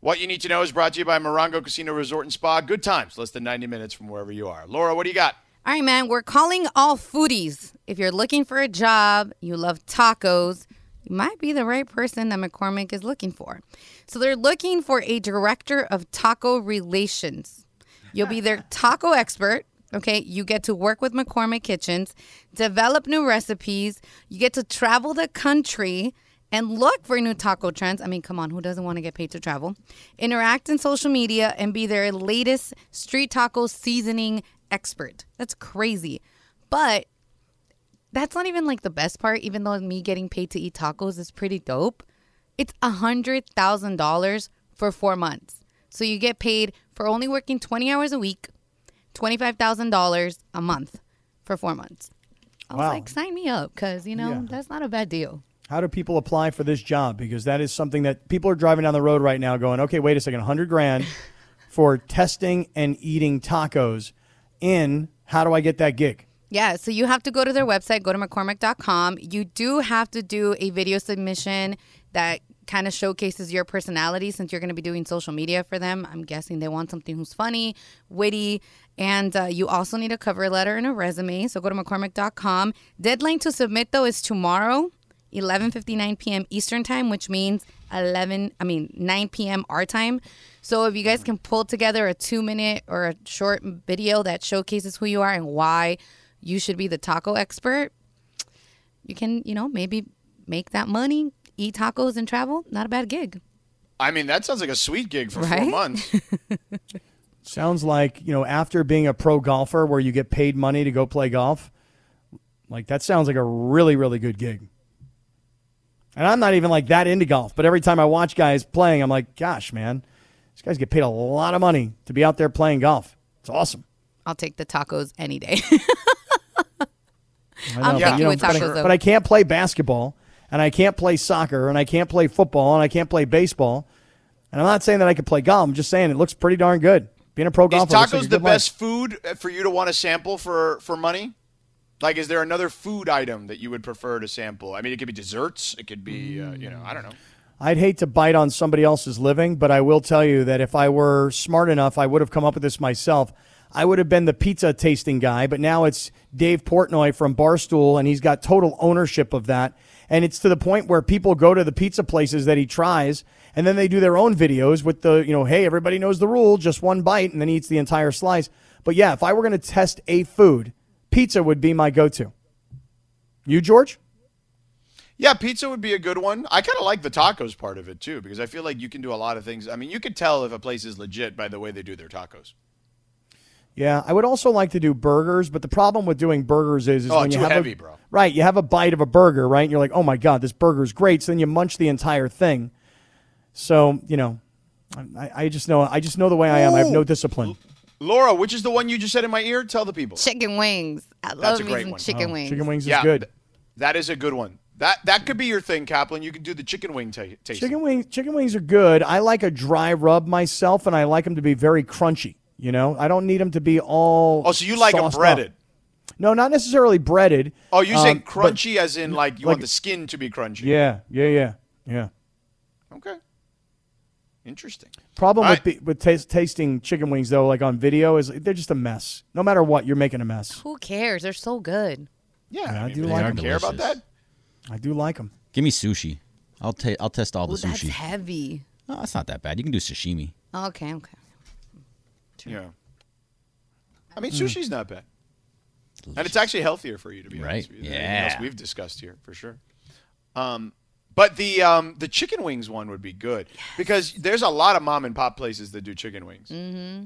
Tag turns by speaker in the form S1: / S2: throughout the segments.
S1: What you need to know is brought to you by Morongo Casino Resort and Spa. Good times, less than 90 minutes from wherever you are. Laura, what do you got?
S2: All right, man, we're calling all foodies. If you're looking for a job, you love tacos, you might be the right person that McCormick is looking for. So they're looking for a director of taco relations. You'll be their taco expert. Okay, you get to work with McCormick Kitchens, develop new recipes, you get to travel the country and look for new taco trends. I mean, come on, who doesn't want to get paid to travel? Interact in social media and be their latest street taco seasoning expert. That's crazy. But that's not even like the best part, even though me getting paid to eat tacos is pretty dope. It's a hundred thousand dollars for four months. So you get paid for only working 20 hours a week, $25,000 a month for four months. I was
S3: Wow.
S2: like, sign me up because, you know,
S3: Yeah.
S2: that's not a bad deal.
S3: How do people apply for this job? Because that is something that people are driving down the road right now going, okay, wait a second, 100 grand for testing and eating tacos in, how do I get that gig?
S2: Yeah, so you have to go to their website, go to McCormick.com. You do have to do a video submission that kind of showcases your personality since you're going to be doing social media for them. I'm guessing they want something who's funny, witty, and uh, you also need a cover letter and a resume. So go to McCormick.com. Deadline to submit, though, is tomorrow, 11.59 p.m. Eastern Time, which means 11, I mean, 9 p.m. our time. So if you guys can pull together a two minute or a short video that showcases who you are and why you should be the taco expert, you can, you know, maybe make that money, eat tacos and travel. Not a bad gig.
S1: I mean, that sounds like a sweet gig for four months.
S3: Sounds like, you know, after being a pro golfer where you get paid money to go play golf, like that sounds like a really, really good gig. And I'm not even like that into golf, but every time I watch guys playing, I'm like, gosh, man, these guys get paid a lot of money to be out there playing golf. It's awesome.
S2: I'll take the tacos any day.
S3: I
S2: I'm
S3: know,
S2: picky
S3: but, you know,
S2: with
S3: but I-
S2: tacos,
S3: but I can't play basketball, and I can't play soccer, and I can't play football, and I can't play baseball. And I'm not saying that I could play golf. I'm just saying it looks pretty darn good. Being a pro golfer. looks like
S1: tacos
S3: a
S1: the
S3: good life.
S1: best food uh, for you to want to sample for, for money? Like, is there another food item that you would prefer to sample? I mean, it could be desserts. It could be, uh, you know, I don't know.
S3: I'd hate to bite on somebody else's living, but I will tell you that if I were smart enough, I would have come up with this myself. I would have been the pizza tasting guy, but now it's Dave Portnoy from Barstool, and he's got total ownership of that. And it's to the point where people go to the pizza places that he tries, and then they do their own videos with the, you know, hey, everybody knows the rule, just one bite, and then he eats the entire slice. But yeah, if I were going to test a food, pizza would be my go to. You, George?
S1: Yeah, pizza would be a good one. I kind of like the tacos part of it too, because I feel like you can do a lot of things. I mean, you could tell if a place is legit by the way they do their tacos.
S3: Yeah, I would also like to do burgers, but the problem with doing burgers is, is
S1: Oh,
S3: when you have
S1: heavy,
S3: a,
S1: bro.
S3: right, you have a bite of a burger, right, and you're like, oh my god, this burger's great. So then you munch the entire thing. So you know, I, I just know, I just know the way I am. I have no discipline.
S1: Laura, which is the one you just said in my ear? Tell the people.
S2: chicken wings. I
S1: That's
S2: love
S1: a
S2: me
S1: great
S2: some
S1: one.
S2: chicken
S3: Oh,
S2: wings.
S3: Chicken wings is
S1: yeah,
S3: good.
S1: that is a good one. That that could be your thing, Kaplan. You could do the chicken wing ta- tasting.
S3: Chicken wings, chicken wings are good. I like a dry rub myself, and I like them to be very crunchy. You know, I don't need them to be all.
S1: Oh, so you like them
S3: sauced up.
S1: breaded?
S3: No, not necessarily breaded.
S1: Oh, you say
S3: um, but-
S1: crunchy as in like you
S3: like-
S1: want the skin to be crunchy?
S3: Yeah, yeah, yeah, yeah.
S1: Okay. Interesting.
S3: Problem
S1: All
S3: with
S1: right.
S3: be, with tas- tasting chicken wings though, like on video, is they're just a mess. No matter what, you're making a mess.
S2: Who cares? They're so good.
S1: Yeah,
S3: Yeah, I
S1: mean,
S3: do
S1: but
S3: like
S1: you
S3: them.
S1: don't care about that.
S3: I do like them.
S4: Give me sushi. I'll ta- I'll test all the
S2: Ooh, that's
S4: sushi.
S2: heavy.
S4: Oh, that's not that bad. You can do sashimi.
S2: Okay, okay.
S1: Yeah. I
S3: Mm.
S1: mean, sushi's not bad, and it's actually healthier for you to be
S4: Right.
S1: honest with you. than else
S4: Yeah.
S1: we've discussed here for sure. Um, but the um the chicken wings one would be good because there's a lot of mom and pop places that do chicken wings.
S2: Mm-hmm.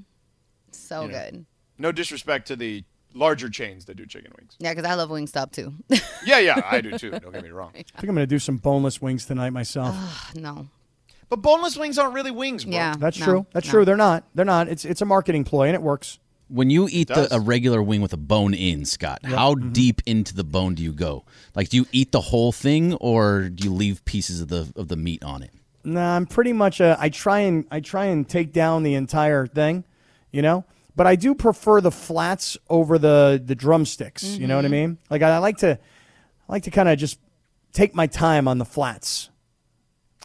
S2: So
S1: You know.
S2: good.
S1: No disrespect to the larger chains that do chicken wings.
S2: Yeah, because I love Wingstop too.
S1: Yeah, yeah, I do too. Don't get me wrong.
S3: I think I'm going to do some boneless wings tonight myself.
S2: no.
S1: But boneless wings aren't really wings, bro.
S2: Yeah.
S3: That's
S2: no,
S3: true. That's
S2: no.
S3: true. They're not. They're not. It's it's a marketing ploy and it works.
S4: When you eat the, a regular wing with a bone in, Scott, how
S3: Mm-hmm.
S4: deep into the bone do you go? Like, do you eat the whole thing, or do you leave pieces of the of the meat on it?
S3: Nah, I'm pretty much a. I try and I try and take down the entire thing, you know. But I do prefer the flats over the the drumsticks. You know what I mean? Like I, I like to, I like to kind of just take my time on the flats,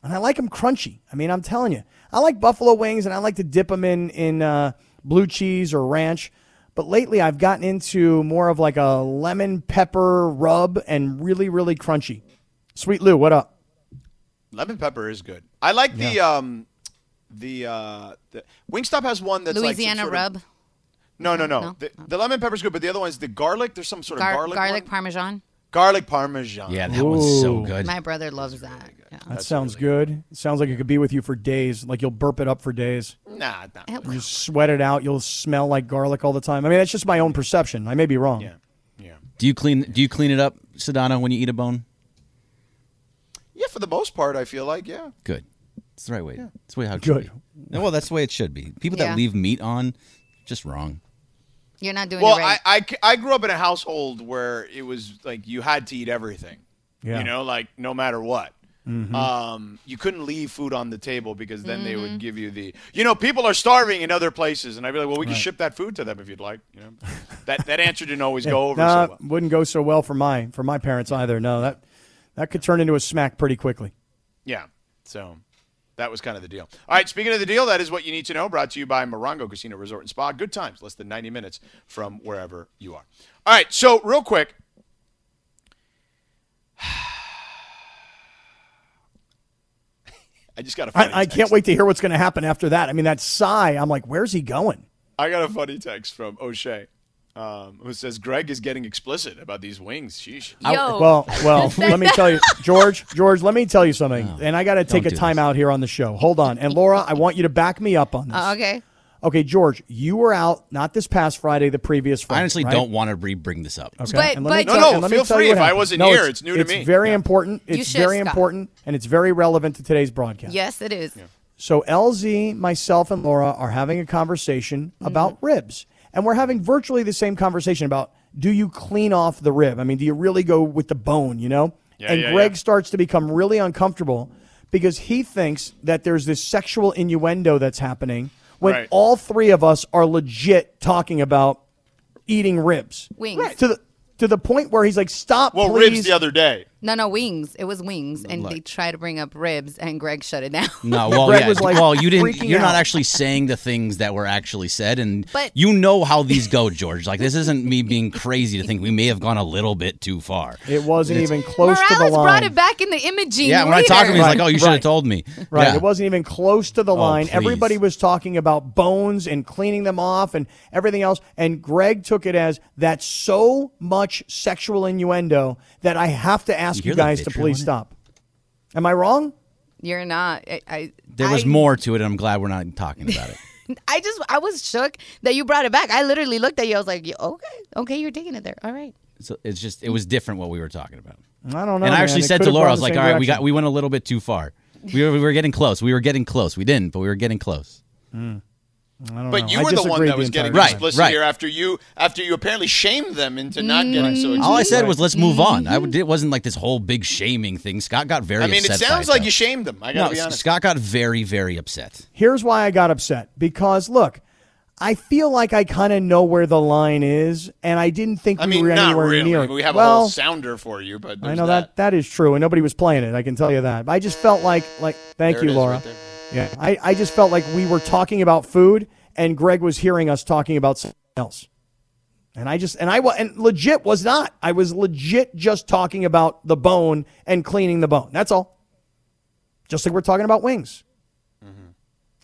S3: and I like them crunchy. I mean, I'm telling you, I like buffalo wings, and I like to dip them in in uh, blue cheese or ranch. But lately, I've gotten into more of like a lemon pepper rub and really, really crunchy. Sweet Lou, what up?
S1: Lemon pepper is good. I like the um, the uh, the Wingstop has one that's
S2: Louisiana
S1: like sort
S2: rub,
S1: Of, no, no, no.
S2: No?
S1: The, the lemon pepper's good, but the other one's the garlic. There's some sort of garlic.
S2: garlic
S1: one.
S2: parmesan.
S1: garlic parmesan.
S4: Yeah, that one's so good.
S2: My brother loves that. Yeah.
S3: That sounds good. It sounds like it could be with you for days. Like you'll burp it up for days.
S1: Nah, nah.
S2: It-
S3: You sweat it out. You'll smell like garlic all the time. I mean, that's just my own perception. I may be wrong.
S1: Yeah, yeah,
S4: Do you clean? Do you clean it up, Sedano, when you eat a bone?
S1: yeah. For the most part, I feel like yeah.
S4: Good. It's the right way. It's the way how it
S3: Good.
S4: should be. Well, that's the way it should be. People
S2: Yeah.
S4: that leave meat on, just wrong.
S2: You're not doing
S1: Well,
S2: it right.
S1: I, I I grew up in a household where it was like you had to eat everything.
S3: Yeah.
S1: You know, like no matter what.
S2: Mm-hmm.
S1: Um, you couldn't leave food on the table because then they
S2: Mm-hmm.
S1: would give you the, you know, people are starving in other places, and I'd be like, well, we can ship that food to them if you'd like. You know, that that answer didn't always go over
S3: Nah,
S1: so well.
S3: wouldn't go so well for my for my parents either. No, that that could turn into a smack pretty quickly.
S1: Yeah. So that was kind of the deal. All right. Speaking of the deal, that is what you need to know. Brought to you by Morongo Casino Resort and Spa. Good times, less than 90 minutes from wherever you are. All right. So real quick. I just got a funny
S3: I, I can't wait to hear what's going to happen after that. I mean, that sigh. I'm like, where's he going?
S1: I got a funny text from O'Shea, um, who says Greg is getting explicit about these wings. Sheesh.
S3: I- well, well, let me tell you, George, George, let me tell you something. and I got to take a
S4: do
S3: time
S4: this.
S3: out here on the show. Hold on. And Laura, I want you to back me up on this.
S2: Uh, okay.
S3: Okay, George, you were out not this past Friday, the previous Friday.
S4: I honestly
S3: right?
S4: don't want to re-bring this up.
S3: Okay.
S2: But-
S3: and let me
S2: but-
S3: tell-
S1: No, no,
S3: and let me
S1: feel free.
S3: what
S1: If I wasn't
S3: No,
S1: here,
S3: it's,
S1: it's new to me.
S3: It's very important. It's
S2: should,
S3: very
S2: Scott.
S3: important, and it's very relevant to today's broadcast.
S2: Yes, it is.
S3: So LZ, myself, and Laura are having a conversation mm-hmm. about ribs, and we're having virtually the same conversation about do you clean off the rib? I mean, do you really go with the bone? You know?
S1: Yeah,
S3: and
S1: yeah,
S3: Greg
S1: yeah.
S3: starts to become really uncomfortable because he thinks that there's this sexual innuendo that's happening when
S1: Right.
S3: all three of us are legit talking about eating ribs.
S2: Wings. Right.
S3: To the to the point where he's like, "Stop,
S1: Well,
S3: please."
S1: ribs the other day.
S2: No, no, wings. It was wings, and they tried to bring up ribs, and Greg shut it down.
S4: No, well,
S3: Greg
S4: yeah,
S3: was, like,
S4: well, you didn't.
S3: freaking
S4: You're
S3: out.
S4: not actually saying the things that were actually said, and
S2: But-
S4: you know how these go, George. Like this isn't me being crazy to think we may have gone a little bit too far.
S3: It wasn't even close
S2: Morales
S3: to the line.
S2: brought it back in the imaging.
S4: Yeah, when I
S2: later.
S4: talked to him, he's
S3: Right,
S4: like, "Oh, you should have
S3: right.
S4: told me."
S3: Right.
S4: Yeah.
S3: It wasn't even close to the oh, line.
S4: please.
S3: Everybody was talking about bones and cleaning them off and everything else. And Greg took it as that's so much sexual innuendo that I have to ask
S4: You
S3: you, guys to please stop. Am I wrong?
S2: You're not. I, I
S4: There was
S2: I-
S4: more to it, and I'm glad we're not talking about it.
S2: I just I was shook that you brought it back. I literally looked at you. I was like, okay, okay, you're taking it there. All right.
S4: So it's just it was different what we were talking about.
S3: I don't know.
S4: and I actually
S3: It
S4: said to Laura, I was like,
S3: same
S4: "All right, we got we went a little bit too far. We were, we were getting close. We were getting close. We didn't, but we were getting close."
S3: I don't
S1: But
S3: know.
S1: you were the one that was getting.
S4: Right,
S1: explicit
S4: right.
S1: here after you after you apparently shamed them into not getting so mm-hmm. explicit.
S4: All I said was, "Let's move on." I mm-hmm. it wasn't like this whole big shaming thing. Scott got very.
S1: I mean, it
S4: upset by
S1: sounds
S4: it,
S1: like
S4: though.
S1: you shamed them. I
S4: No,
S1: gotta be honest.
S4: Scott got very, very upset.
S3: Here's why I got upset because look, I feel like I kind of know where the line is, and I didn't think
S1: I
S3: we were anywhere
S1: really.
S3: near. it.
S1: We have
S3: well,
S1: a whole sounder for you, but
S3: I know that. that is true, and nobody was playing it. I can tell you that. But I just felt like like thank
S1: There
S3: you,
S1: is
S3: Laura.
S1: right there.
S3: Yeah, I, I just felt like we were talking about food, and Greg was hearing us talking about something else. And I just and I and legit was not. I was legit just talking about the bone and cleaning the bone. That's all. Just like we're talking about wings.
S1: Mm-hmm.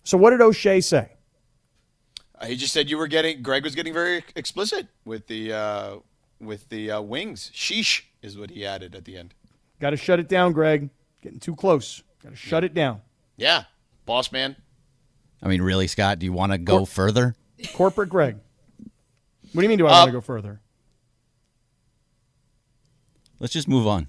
S3: So what did O'Shea say?
S1: Uh, He just said you were getting. Greg was getting very explicit with the uh, with the uh, wings. Sheesh is what he added at the end.
S3: Got to shut it down, Greg. Getting too close. Got to shut it down.
S1: Yeah, boss man.
S4: I mean, really, Scott? Do you want to go
S3: Cor-
S4: further?
S3: Corporate Greg. What do you mean? Do I
S1: Uh,
S3: want to go further?
S4: Let's just move on.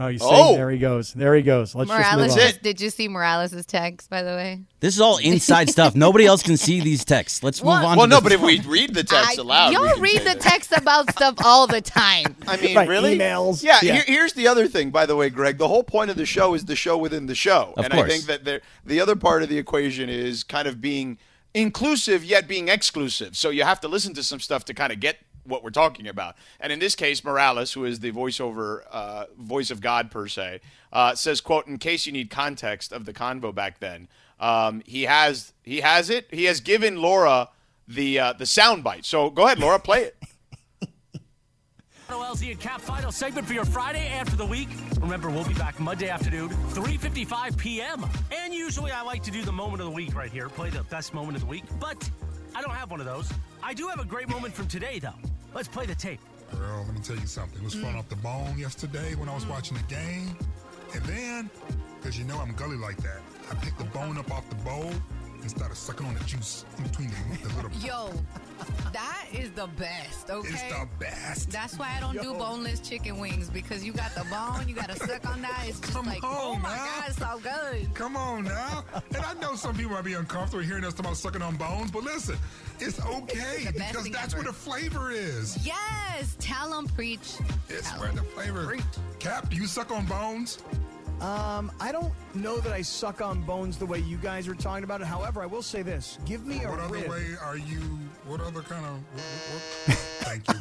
S3: Oh, you see,
S1: Oh!
S3: there he goes. There he goes. Let's
S2: Morales,
S3: just move
S1: That's
S3: on.
S1: it.
S2: did you see Morales' text, by the way?
S4: This is all inside stuff. Nobody else can see these texts. Let's move on.
S1: Well,
S4: to
S1: no, but if we read the text
S2: I-
S1: aloud,
S2: y'all read the
S1: that.
S2: text about stuff all the time.
S1: I mean,
S3: Right,
S1: really?
S3: emails.
S1: Yeah.
S3: Yeah.
S1: Here, here's the other thing, by the way, Greg. The whole point of the show is the show within the show,
S4: Of
S1: and I think that there, the other part of the equation is kind of being inclusive yet being exclusive. So you have to listen to some stuff to kind of get what we're talking about. And in this case, Morales, who is the voiceover uh, voice of God per se, uh, says, "quote In case you need context of the convo back then." Um, he has he has it. He has given Laura the uh, the sound bite. So go ahead, Laura, play it.
S5: LZ and Kap final segment for your Friday after the week. Remember, we'll be back Monday afternoon, 3:55 p.m. And usually, I like to do the moment of the week right here, play the best moment of the week. But I don't have one of those. I do have a great moment from today, though. Let's play the tape.
S6: Girl, let me tell you something. It was fun mm. off the bone yesterday when I was mm. watching the game. And then, because you know I'm gully like that, I picked the bone up off the bowl and started sucking on the juice in between the, the little.
S7: Yo, that is the best, okay?
S6: It's the best.
S7: That's why I don't do boneless chicken wings because you got the bone, you got to suck on that. It's just
S6: Come
S7: like, oh
S6: on
S7: my
S6: now.
S7: God, it's so good.
S6: Come on now. And I know some people might be uncomfortable hearing us talk about sucking on bones, but listen, it's okay because that's
S7: ever.
S6: where the flavor is.
S7: Yes, tell them preach.
S6: It's
S7: Tell
S6: where
S7: 'em.
S6: the flavor.
S7: Preach.
S6: Kap, do you suck on bones?
S3: Um, I don't know that I suck on bones the way you guys are talking about it. However, I will say this: give me a
S6: What other
S3: rib.
S6: way are you? What other kind of? What, what, thank you.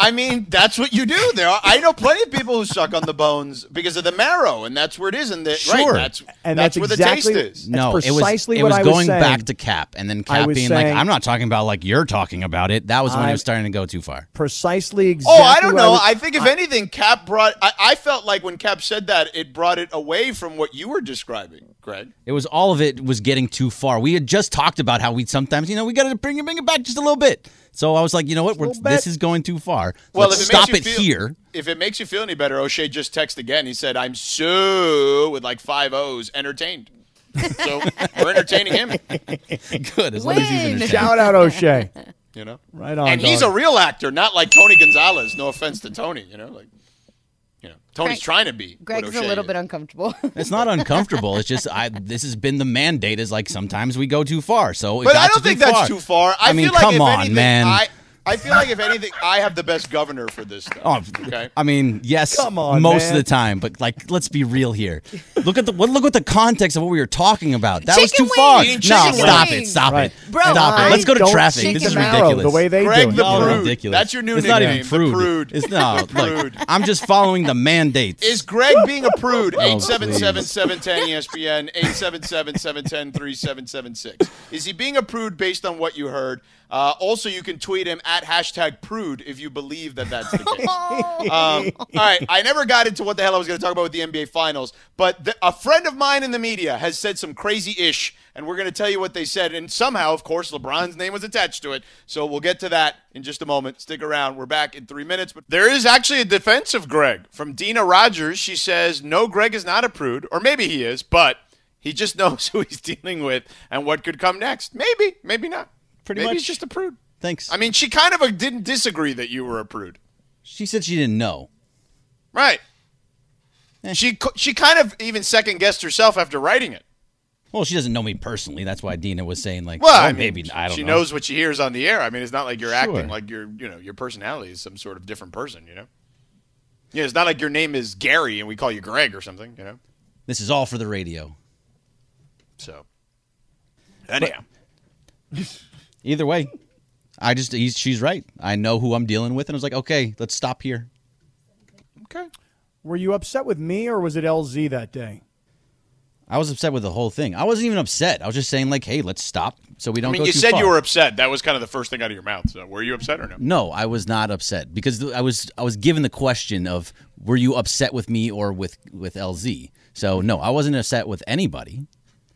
S1: I mean, that's what you do. There, are, I know plenty of people who suck on the bones because of the marrow, and that's where it is. And the,
S4: Sure.
S1: right, that's
S3: And
S1: that's,
S3: that's
S1: where
S3: exactly-
S1: the taste is.
S3: That's
S4: no, it was
S3: precisely
S4: it
S3: what
S4: was
S3: I was
S4: going back to Kap, and then Kap
S3: was
S4: being like, "I'm not talking about like you're talking about it." That was when
S3: I-
S4: it was starting to go too far.
S3: Precisely exactly.
S1: Oh, I don't
S3: what
S1: know.
S3: was-
S1: I think if anything, Kap brought. I, I felt like when Kap said that, it brought it away from what you were describing, Greg.
S4: It was all of it was getting too far. We had just talked about how we sometimes, you know, we got to bring it, bring it back just a little bit. So I was like, you know what, We're, this is going too far.
S1: Well,
S4: Let's
S1: if it
S4: stop
S1: makes
S4: it
S1: feel,
S4: here.
S1: If it makes you feel any better, O'Shea just texted again. He said, "I'm so with like five O's entertained." so we're entertaining him.
S4: Good, as long as he's
S2: Win.
S4: entertained.
S3: Shout out O'Shea.
S1: You know,
S3: Right on.
S1: and he's a real actor, not like Tony Gonzalez. No offense to Tony. You know, like you know, Tony's
S2: Greg-
S1: trying to be. what
S2: Greg's a little
S1: is.
S2: bit uncomfortable.
S4: It's not uncomfortable. It's just I. This has been the mandate. Is like sometimes we go too far. So it
S1: But I don't think
S4: too
S1: that's
S4: far.
S1: too far. I,
S4: I mean,
S1: feel like
S4: come
S1: if
S4: on,
S1: anything,
S4: man.
S1: I, I feel like if anything, I have the best governor for this stuff.
S4: Oh,
S1: okay.
S4: I mean, yes,
S3: Come on,
S4: most
S3: man.
S4: of the time, but like, let's be real here. Look at the what, look at the context of what we were talking about. That was
S2: Chicken
S4: too far.
S2: wings.
S4: No,
S1: chicken
S4: stop
S2: wings.
S4: it, stop
S3: Right.
S4: it,
S2: Bro,
S4: stop
S2: I
S4: it. Let's go to
S3: don't
S4: traffic. This is
S3: marrow
S4: ridiculous.
S3: The way they
S1: Greg
S3: do.
S1: the
S3: it.
S1: Prude.
S4: ridiculous.
S1: That's your new
S4: it's not
S1: nickname,
S4: even
S1: the
S4: prude.
S1: Prude.
S4: It's no,
S1: Prude.
S4: like I'm just following the mandates.
S1: Is Greg being a prude?
S4: Oh,
S1: 877-710-ESPN, 877-710-3776. Is he being a prude based on what you heard? Uh, also, you can tweet him at hashtag prude if you believe that that's the case. um, all right, I never got into what the hell I was going to talk about with the NBA Finals, but the, a friend of mine in the media has said some crazy ish, and we're going to tell you what they said. And somehow, of course, LeBron's name was attached to it. So we'll get to that in just a moment. Stick around. We're back in three minutes. But there is actually a defense of Greg from Dina Rogers. She says, no, Greg is not a prude, or maybe he is, but he just knows who he's dealing with and what could come next. Maybe, maybe not.
S4: Pretty
S1: maybe
S4: much.
S1: he's just a prude.
S4: Thanks.
S1: I mean, she kind of uh, didn't disagree that you were a prude.
S4: she said she didn't know.
S1: Right.
S4: Eh.
S1: She co- she kind of even second guessed herself after writing it.
S4: Well, she doesn't know me personally. That's why Dina was saying like,
S1: Well,
S4: oh,
S1: I mean,
S4: maybe I don't know.
S1: she
S4: know.
S1: knows what she hears on the air. I mean, it's not like you're
S4: Sure.
S1: acting like you're you know your personality is some sort of different person. You know. Yeah, it's not like your name is Gary and we call you Greg or something. You know.
S4: This is all for the radio.
S1: So. Anyhow.
S4: Either way, I just he's, she's right. I know who I'm dealing with, and I was like, okay, let's stop here.
S1: Okay.
S3: Were you upset with me or was it LZ that day?
S4: I was upset with the whole thing. I wasn't even upset. I was just saying like, hey, let's stop so we don't.
S1: I mean,
S4: go
S1: you
S4: too
S1: said
S4: far.
S1: you were upset. That was kind of the first thing out of your mouth. So, were you upset or no?
S4: No, I was not upset because I was I was given the question of were you upset with me or with with LZ. So no, I wasn't upset with anybody.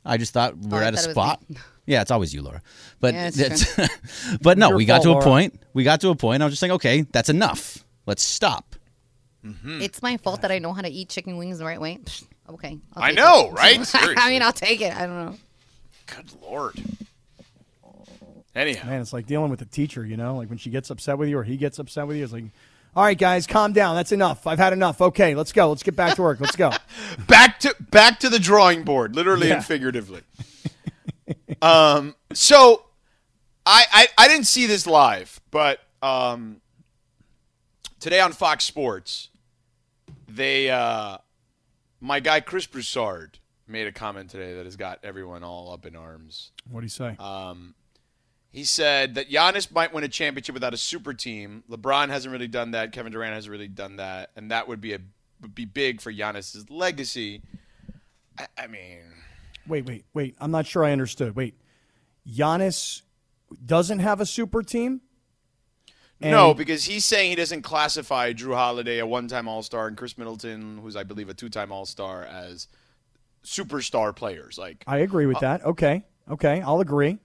S4: I just thought we're oh,
S2: I
S4: at a
S2: thought it
S4: spot.
S2: me.
S4: Yeah, it's always you, Laura. But
S2: Yeah, it's
S4: that's, but no,
S3: Your
S4: we got to
S3: fault,
S4: a
S3: Laura.
S4: point. We got to a point. I was just saying, okay, that's enough. Let's stop. Mm-hmm.
S2: It's my fault that I know how to eat chicken wings the right way. Psh, Okay. I'll
S1: I know,
S2: it.
S1: right?
S2: I mean, I'll take it. I don't know.
S1: Good lord. Anyhow.
S3: Man, it's like dealing with a teacher, you know? Like when she gets upset with you or he gets upset with you, it's like, all right, guys, calm down. That's enough. I've had enough. Okay, let's go. Let's get back to work. Let's go.
S1: back to back to the drawing board, literally
S3: Yeah.
S1: and figuratively. Um, so I, I I didn't see this live, but um, today on Fox Sports, they uh, my guy Chris Broussard made a comment today that has got everyone all up in arms.
S3: What do you say?
S1: He said that Giannis might win a championship without a super team. LeBron hasn't really done that. Kevin Durant hasn't really done that, and that would be a would be big for Giannis's legacy. I, I mean,
S3: Wait, wait, wait. I'm not sure I understood. Wait, Giannis doesn't have a super team.
S1: no, because he's saying he doesn't classify Jrue Holiday, a one-time All-Star, and Khris Middleton, who's I believe a two-time All-Star, as superstar players. Like,
S3: I agree with uh, that. Okay, okay, I'll agree.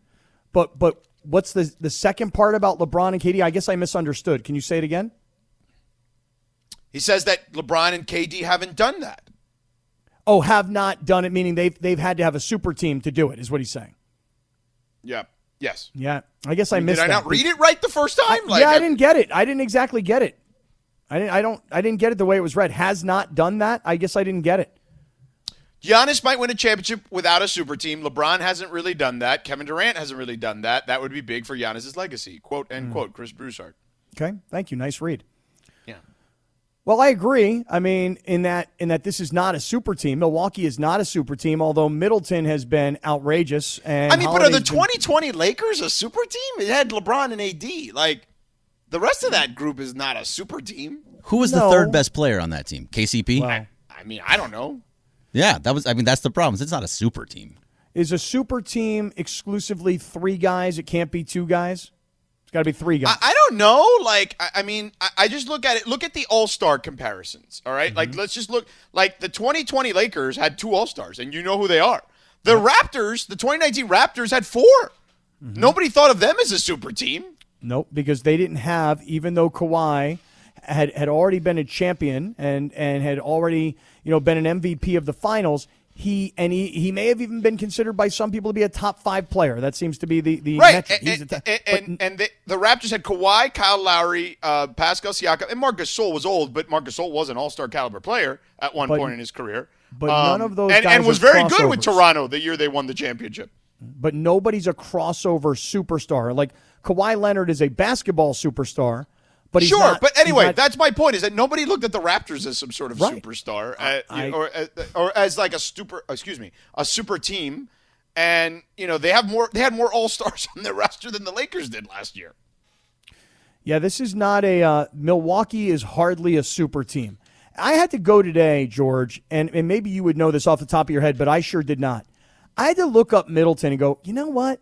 S3: But but what's the the second part about LeBron and KD? I guess I misunderstood. Can you say it again?
S1: he says that LeBron and KD haven't done that.
S3: Oh, have not done it, meaning they've they've had to have a super team to do it. Is what he's saying.
S1: Yeah. Yes.
S3: Yeah, I guess I
S1: Did
S3: missed.
S1: Did I
S3: that.
S1: not read it right the first time? Like,
S3: yeah, I didn't get it. I didn't exactly get it. I didn't. I don't. I didn't get it the way it was read. Has not done that. I guess I didn't get it.
S1: Giannis might win a championship without a super team. LeBron hasn't really done that. Kevin Durant hasn't really done that. That would be big for Giannis's legacy. Quote end hmm. quote. Chris Broussard.
S3: Okay, thank you. Nice read.
S1: Yeah.
S3: Well, I agree. I mean, in that in that this is not a super team. Milwaukee is not a super team, although Middleton has been outrageous. And
S1: I mean, but are the
S3: Holiday's been-
S1: 2020 Lakers a super team? It had LeBron and AD. Like the rest of that group is not a super team.
S4: Who was the third best player on that team? KCP.
S3: Well,
S1: I mean, I don't know.
S4: yeah, that was. I mean, that's the problem. It's not a super team.
S3: is a super team exclusively three guys? It can't be two guys. It's got to be three guys.
S1: I, I don't know. Like, I, I mean, I, I just look at it. Look at the All Star comparisons. All right? like, mm-hmm. let's just look. Like the 2020 Lakers had two All Stars, and you know who they are. The mm-hmm. Raptors, the 2019 Raptors had 4 mm-hmm. Nobody thought of them as a super team.
S3: Nope, because they didn't have, even though Kawhi had had already been a champion and and had already you know been an MVP of the finals. He and he, he may have even been considered by some people to be a top five player. That seems to be the the
S1: Right,
S3: metric.
S1: and, and, and,
S3: but
S1: and, the, the Raptors had Kawhi, Kyle Lowry, uh, Pascal Siakam, and Marcus Gasol was old, but Marcus Gasol was an All Star caliber player at one
S3: But-
S1: point in his career.
S3: but none of those
S1: and,
S3: guys
S1: and was very good with. Toronto the year they won the championship.
S3: but nobody's a crossover superstar. Like Kawhi Leonard is a basketball superstar, but
S1: sure,
S3: not-
S1: but anyway,
S3: not-
S1: that's my point. Is that nobody looked at the Raptors as some sort of
S3: Right.
S1: superstar, uh,
S3: I-
S1: know, or uh, or as like a super, excuse me, a super team. And you know they have more. They had more All Stars on their roster than the Lakers did last year.
S3: Yeah, this is not a uh, Milwaukee is hardly a super team. I had to go today, George, and, and maybe you would know this off the top of your head, but I sure did not. I had to look up Middleton and go, you know what?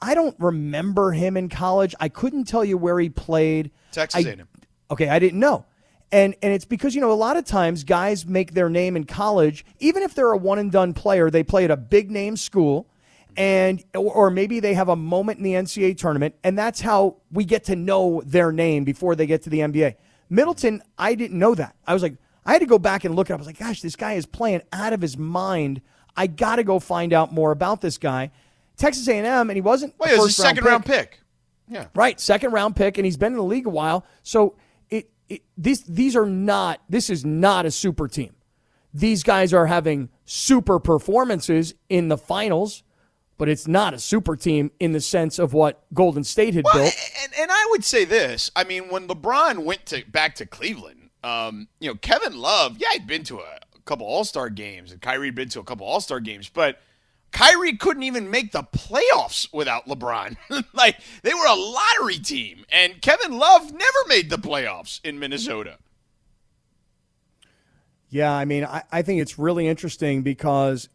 S3: I don't remember him in college. I couldn't tell you where he played.
S1: Texas
S3: I-
S1: A&M.
S3: Okay, I didn't know. And and it's because you know a lot of times guys make their name in college, even if they're a one and done player, they play at a big name school and or, maybe they have a moment in the NCAA tournament and that's how we get to know their name before they get to the NBA. Middleton, I didn't know that. I was like I had to go back and look it up. I was like, gosh, this guy is playing out of his mind. I got to go find out more about this guy. Texas A&M and he wasn't Wait,
S1: it was a second round pick. Yeah.
S3: Right, second round pick, and he's been in the league a while. So it, it these these are not. This is not a super team. These guys are having super performances in the finals, but it's not a super team in the sense of what Golden State had
S1: Well,
S3: built.
S1: and, and I would say this. I mean, when LeBron went to back to Cleveland, um, you know, Kevin Love, yeah, he'd been to a, a couple All Star games, and Kyrie had been to a couple All Star games, but Kyrie couldn't even make the playoffs without LeBron. like they were a lottery team, and Kevin Love never made the playoffs in Minnesota.
S3: Yeah, I mean, I, I think it's really interesting because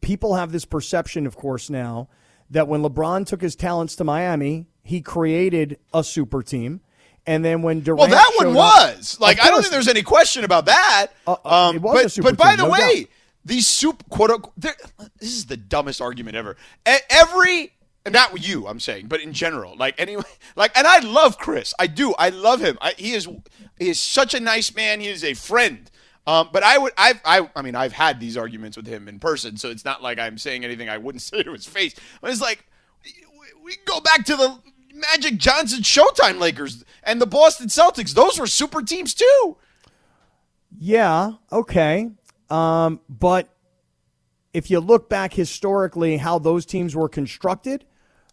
S3: people have this perception, of course, now that when LeBron took his talents to Miami, he created a super team. And then when Durant
S1: Well, that one
S3: up-
S1: was like I don't think there's any question about that.
S3: Uh, uh,
S1: um,
S3: it was a
S1: but, but by the way,
S3: doubt.
S1: These soup quote unquote, this is the dumbest argument ever. Every not you, I'm saying, but in general, like anyway, like, and I love Chris. I do. I love him. I, he is he is such a nice man. He is a friend. Um, but I would, I've, I, I mean, I've had these arguments with him in person, so it's not like I'm saying anything I wouldn't say to his face. But it's like we, go back to the Magic Johnson Showtime Lakers and the Boston Celtics. Those were super teams too.
S3: Yeah, okay. Um, but if you look back historically, how those teams were constructed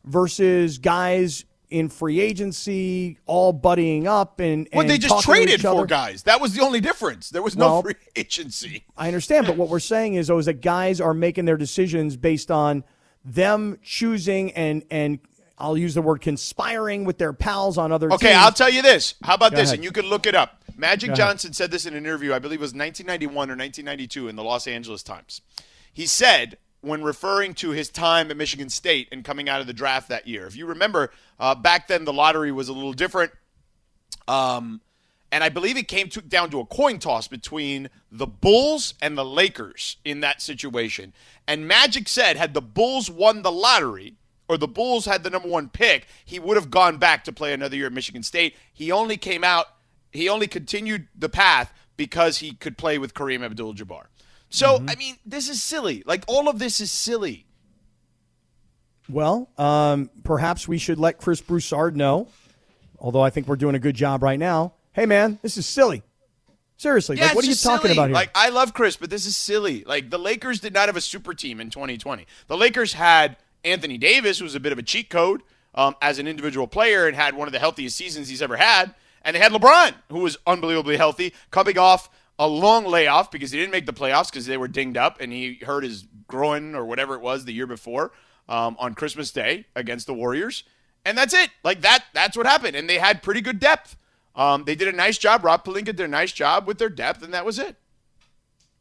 S3: versus guys in free agency all buddying up and,
S1: Well,
S3: and
S1: they just traded for guys. That was the only difference. There was no
S3: Well-
S1: free agency.
S3: I understand, but what we're saying is, though, is that guys are making their decisions based on them choosing and and I'll use the word conspiring with their pals on other
S1: Okay,
S3: teams.
S1: I'll tell you this. How about
S3: Go
S1: this?
S3: ahead.
S1: And you can look it up. Magic Johnson said this in an interview, I believe it was 1991 or 1992 in the Los Angeles Times. he said when referring to his time at Michigan State and coming out of the draft that year. If you remember, uh, back then the lottery was a little different. Um, and I believe it came to, down to a coin toss between the Bulls and the Lakers in that situation. And Magic said, had the Bulls won the lottery or the Bulls had the number one pick, he would have gone back to play another year at Michigan State. He only came out, he only continued the path because he could play with Kareem Abdul Jabbar. So, I mean, this is silly. Like, all of this is silly.
S3: Well, um, perhaps we should let Chris Broussard know, although I think we're doing a good job right now. Hey, man, this is silly. Seriously, like, what are you talking
S1: silly.
S3: about here?
S1: Like, I love Chris, but this is silly. Like, the Lakers did not have a super team in 2020. The Lakers had Anthony Davis, who was a bit of a cheat code um, as an individual player and had one of the healthiest seasons he's ever had. And they had LeBron, who was unbelievably healthy, coming off a long layoff because he didn't make the playoffs because they were dinged up and he hurt his groin or whatever it was the year before um, on Christmas Day against the Warriors. And that's it. Like that. That's what happened. And they had pretty good depth. Um, they did a nice job. Rob Pelinka did a nice job with their depth, and that was it.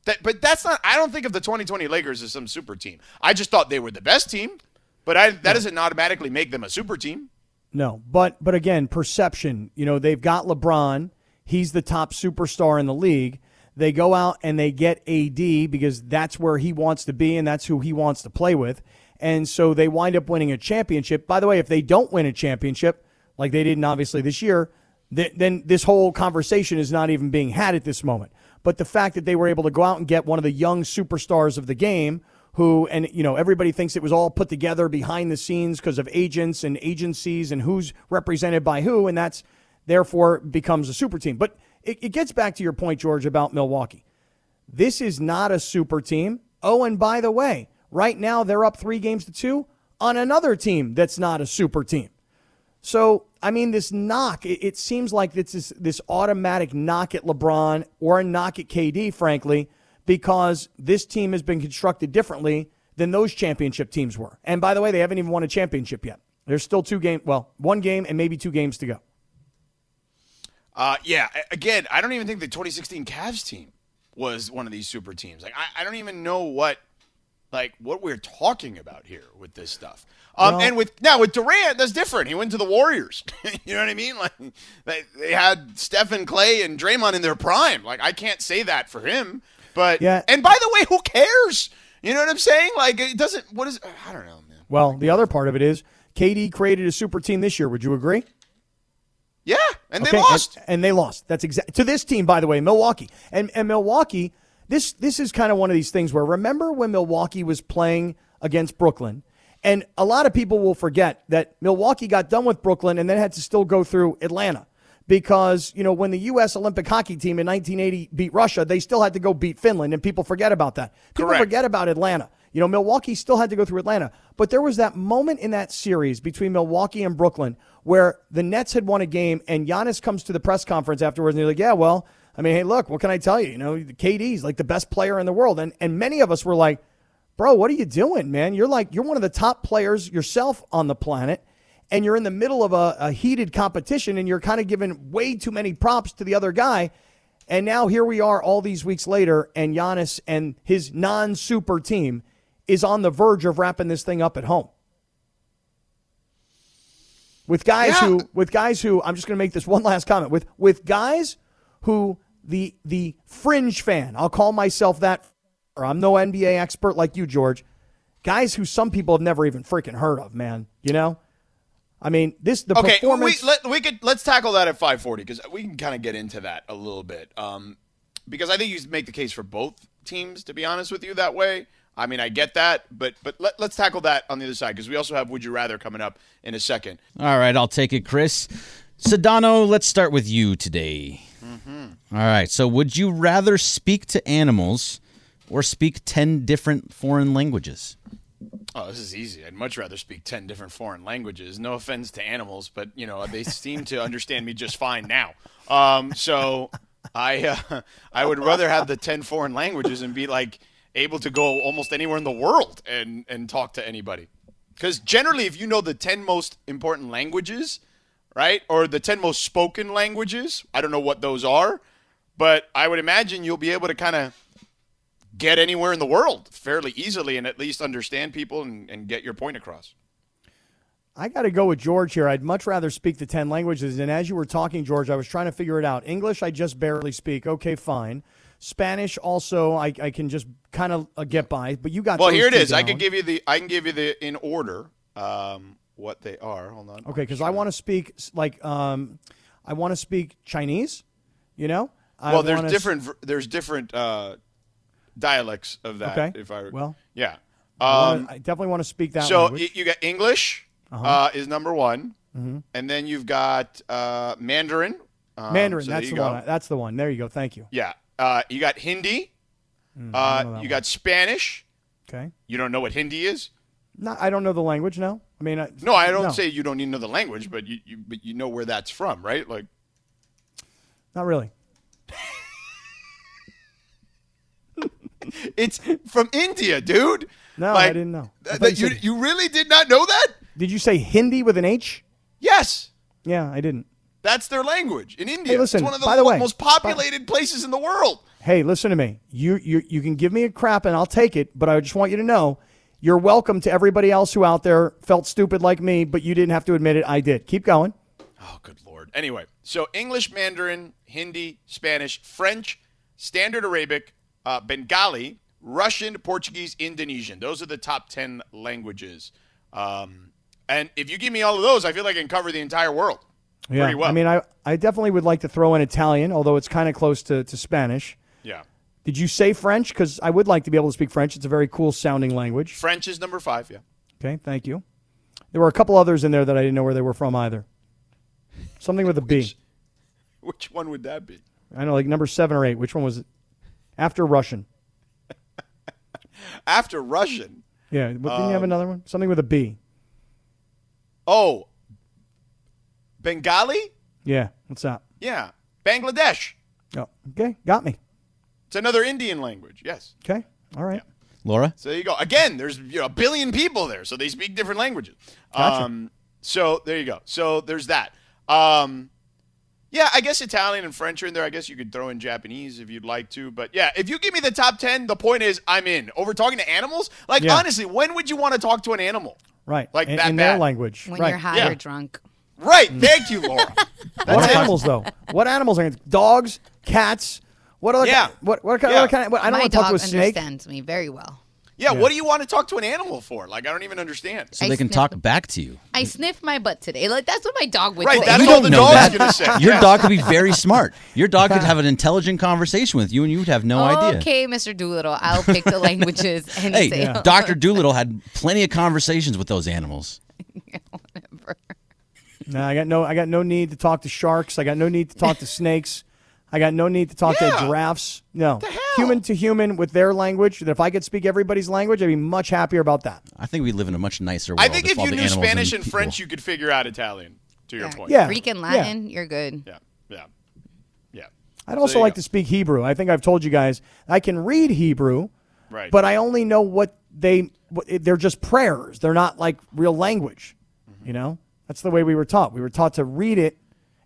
S1: That, but that's not. I don't think of the 2020 Lakers as some super team. I just thought they were the best team, but I, that doesn't automatically make them a super team.
S3: No, but but again, perception. You know, they've got LeBron. He's the top superstar in the league. They go out and they get AD because that's where he wants to be and that's who he wants to play with. And so they wind up winning a championship. By the way, if they don't win a championship, like they didn't obviously this year, th- then this whole conversation is not even being had at this moment. But the fact that they were able to go out and get one of the young superstars of the game who and you know everybody thinks it was all put together behind the scenes because of agents and agencies and who's represented by who and that's therefore becomes a super team. But it, it gets back to your point george about milwaukee. This is not a super team. Oh and by the way right now they're up three games to two on another team that's not a super team. So, I mean, this knock, it, it seems like this is this automatic knock at LeBron or a knock at KD, frankly, because this team has been constructed differently than those championship teams were. And by the way, they haven't even won a championship yet. There's still two game, well, one game and maybe two games to go.
S1: Uh, yeah. Again, I don't even think the 2016 Cavs team was one of these super teams. Like, I, I don't even know what, like, what we're talking about here with this stuff. Um,
S3: Well-
S1: and with now with Durant, that's different. He went to the Warriors. you know what I mean? Like, they, they had Stephen Klay and Draymond in their prime. Like, I can't say that for him. But
S3: Yeah.
S1: And by the way, who cares? You know what I'm saying? Like, it doesn't. What is? I don't know, man.
S3: Well, oh the other part of it is KD created a super team this year. Would you agree?
S1: Yeah, and they lost.
S3: And, and they lost. That's exact to this team, by the way, Milwaukee. And and Milwaukee, this this is kind of one of these things where remember when Milwaukee was playing against Brooklyn, and a lot of people will forget that Milwaukee got done with Brooklyn and then had to still go through Atlanta. Because, you know, when the U.S. Olympic hockey team in 1980 beat Russia, they still had to go beat Finland, and people forget about that. People
S1: Correct.
S3: forget about Atlanta. You know, Milwaukee still had to go through Atlanta. But there was that moment in that series between Milwaukee and Brooklyn where the Nets had won a game and Giannis comes to the press conference afterwards and they're like, yeah, well, I mean, hey, look, what can I tell you? You know, KD's like the best player in the world. And, and many of us were like, bro, what are you doing, man? You're like, you're one of the top players yourself on the planet. And you're in the middle of a, a heated competition and you're kind of giving way too many props to the other guy. And now here we are all these weeks later, and Giannis and his non super team is on the verge of wrapping this thing up at home. With guys
S1: Yeah.
S3: who with guys who I'm just gonna make this one last comment. With with guys who the the fringe fan, I'll call myself that or I'm no NBA expert like you, George. Guys who some people have never even freaking heard of, man. You know? I mean, this the
S1: okay, we,
S3: performance
S1: let, we could let's tackle that at 540 because we can kind of get into that a little bit. Um, because I think you make the case for both teams. To be honest with you, that way. I mean, I get that, but but let, let's tackle that on the other side because we also have Would You Rather coming up in a second.
S4: All right, I'll take it, Chris. Sedano, let's start with you today. All right, so would you rather speak to animals or speak 10 different foreign languages?
S1: Oh, this is easy. I'd much rather speak 10 different foreign languages. No offense to animals, but, you know, they seem to understand me just fine now. Um, so I uh, I would rather have the 10 foreign languages and be like able to go almost anywhere in the world and and talk to anybody. Cuz generally if you know the 10 most important languages, right? Or the 10 most spoken languages, I don't know what those are, but I would imagine you'll be able to kind of get anywhere in the world fairly easily and at least understand people and, and get your point across.
S3: I got to go with George here. I'd much rather speak the 10 languages. And as you were talking, George, I was trying to figure it out. English, I just barely speak. Okay, fine. Spanish, also, I, I can just kind of uh, get by. But you got
S1: Well, here it
S3: is.
S1: is. I
S3: down.
S1: can give you the I can give you the in order um, what they are. Hold on.
S3: Okay, because I want to speak like um, I want to speak Chinese. You know. I
S1: Well, there's different there's different uh, dialects of that.
S3: Okay.
S1: If I
S3: Well,
S1: yeah. Um,
S3: I definitely want to speak that
S1: so
S3: language.
S1: you got English
S3: Uh-huh.
S1: uh, is number one,
S3: Mhm.
S1: and then you've got uh, Mandarin. Um,
S3: Mandarin.
S1: so
S3: that's the
S1: go.
S3: one. That's the one. There you go. Thank you.
S1: Yeah. Uh, you got Hindi.
S3: Mm,
S1: uh, you
S3: one.
S1: got Spanish.
S3: Okay.
S1: You don't know what Hindi is?
S3: No, I don't know the language. No. I mean, I,
S1: No, I don't
S3: no,
S1: say you don't need to know the language, but you, you but you know where that's from, right? Like
S3: not really.
S1: it's from India, dude.
S3: No,
S1: Like,
S3: I didn't know. I
S1: th- you,
S3: said-
S1: you really did not know that?
S3: did you say Hindi with an H?
S1: Yes.
S3: Yeah, I didn't.
S1: That's their language in India.
S3: listen,
S1: it's one of the,
S3: by the way,
S1: most populated places in the world.
S3: Hey, listen to me. You you you can give me a crap and I'll take it, but I just want you to know you're welcome to everybody else who out there felt stupid like me, but you didn't have to admit it. I did. Keep going.
S1: Oh, good lord. Anyway, so English, Mandarin, Hindi, Spanish, French, Standard Arabic, uh, Bengali, Russian, Portuguese, Indonesian. Those are the top 10 languages. Um, and if you give me all of those, I feel like I can cover the entire world
S3: Yeah.
S1: pretty well.
S3: I mean, I I definitely would like to throw in Italian, although it's kind of close to, to Spanish.
S1: yeah.
S3: Did you say French? Because I would like to be able to speak French. It's a very cool sounding language.
S1: French is number five, yeah.
S3: Okay, thank you. There were a couple others in there that I didn't know where they were from either. Something with a B.
S1: Which one would that be?
S3: I know, like number seven or eight. Which one was it? After Russian.
S1: After Russian.
S3: Yeah, but didn't you have
S1: Um,
S3: another one? Something with a B.
S1: Oh, Bengali?
S3: Yeah, what's that?
S1: Yeah. Bangladesh.
S3: Oh, okay, got me.
S1: It's another Indian language, yes.
S3: Okay, all right.
S4: Laura?
S1: So there you go. Again, there's you know, a billion people there, so they speak different languages.
S3: Gotcha.
S1: Um, so there you go. So there's that. Um, yeah, I guess Italian and French are in there. I guess you could throw in Japanese if you'd like to. But yeah, if you give me the top 10, the point is I'm in. Over talking to animals? Like,
S3: Yeah.
S1: honestly, when would you want to talk to an animal?
S3: Right.
S1: Like
S3: in,
S1: that
S3: in their language.
S2: When
S3: right.
S2: you're high
S1: Yeah.
S2: or drunk.
S1: Right. Thank you, Laura.
S3: What animals though? What animals are dogs, cats? What other?
S1: Yeah.
S3: Kind, what what kind?
S1: Yeah.
S3: What kind of, what, I don't
S2: My
S3: want to talk to a snake.
S2: understands me very well.
S1: Yeah,
S3: Yeah.
S1: what do you want to talk to an animal for? Like, I don't even understand.
S4: So
S2: I
S4: they can
S2: sniff
S4: talk
S2: them.
S4: back to you.
S2: I sniffed my butt today. Like that's what my dog would
S1: Right,
S2: say.
S1: that's
S4: you
S1: all the
S4: know
S1: dog's going to say.
S4: Your
S1: Yeah.
S4: dog could be very smart. Your dog could have an intelligent conversation with you, and you would have no idea.
S2: Okay, Mr. Doolittle, I'll pick the languages and
S4: Hey,
S2: say
S4: Dr. Doolittle had plenty of conversations with those animals.
S2: whatever.
S3: No, I got no. I got no need to talk to sharks. I got no need to talk to snakes. I got no need to talk
S1: Yeah.
S3: to giraffes. No,
S1: hell?
S3: human to human with their language. That if I could speak everybody's language, I'd be much happier about that.
S4: I think we live in a much nicer world.
S1: I think if
S4: all
S1: you knew Spanish and
S4: people-
S1: French, you could figure out Italian, to your point.
S3: Yeah.
S2: Greek and
S3: yeah.
S2: Latin, you're good.
S1: Yeah. Yeah. Yeah.
S3: I'd
S1: So
S3: also
S1: there
S3: like
S1: go.
S3: to speak Hebrew. I think I've told you guys I can read Hebrew,
S1: Right.
S3: but I only know what they, they're just prayers. They're not like real language.
S1: Mm-hmm.
S3: You know, that's the way we were taught. We were taught to read it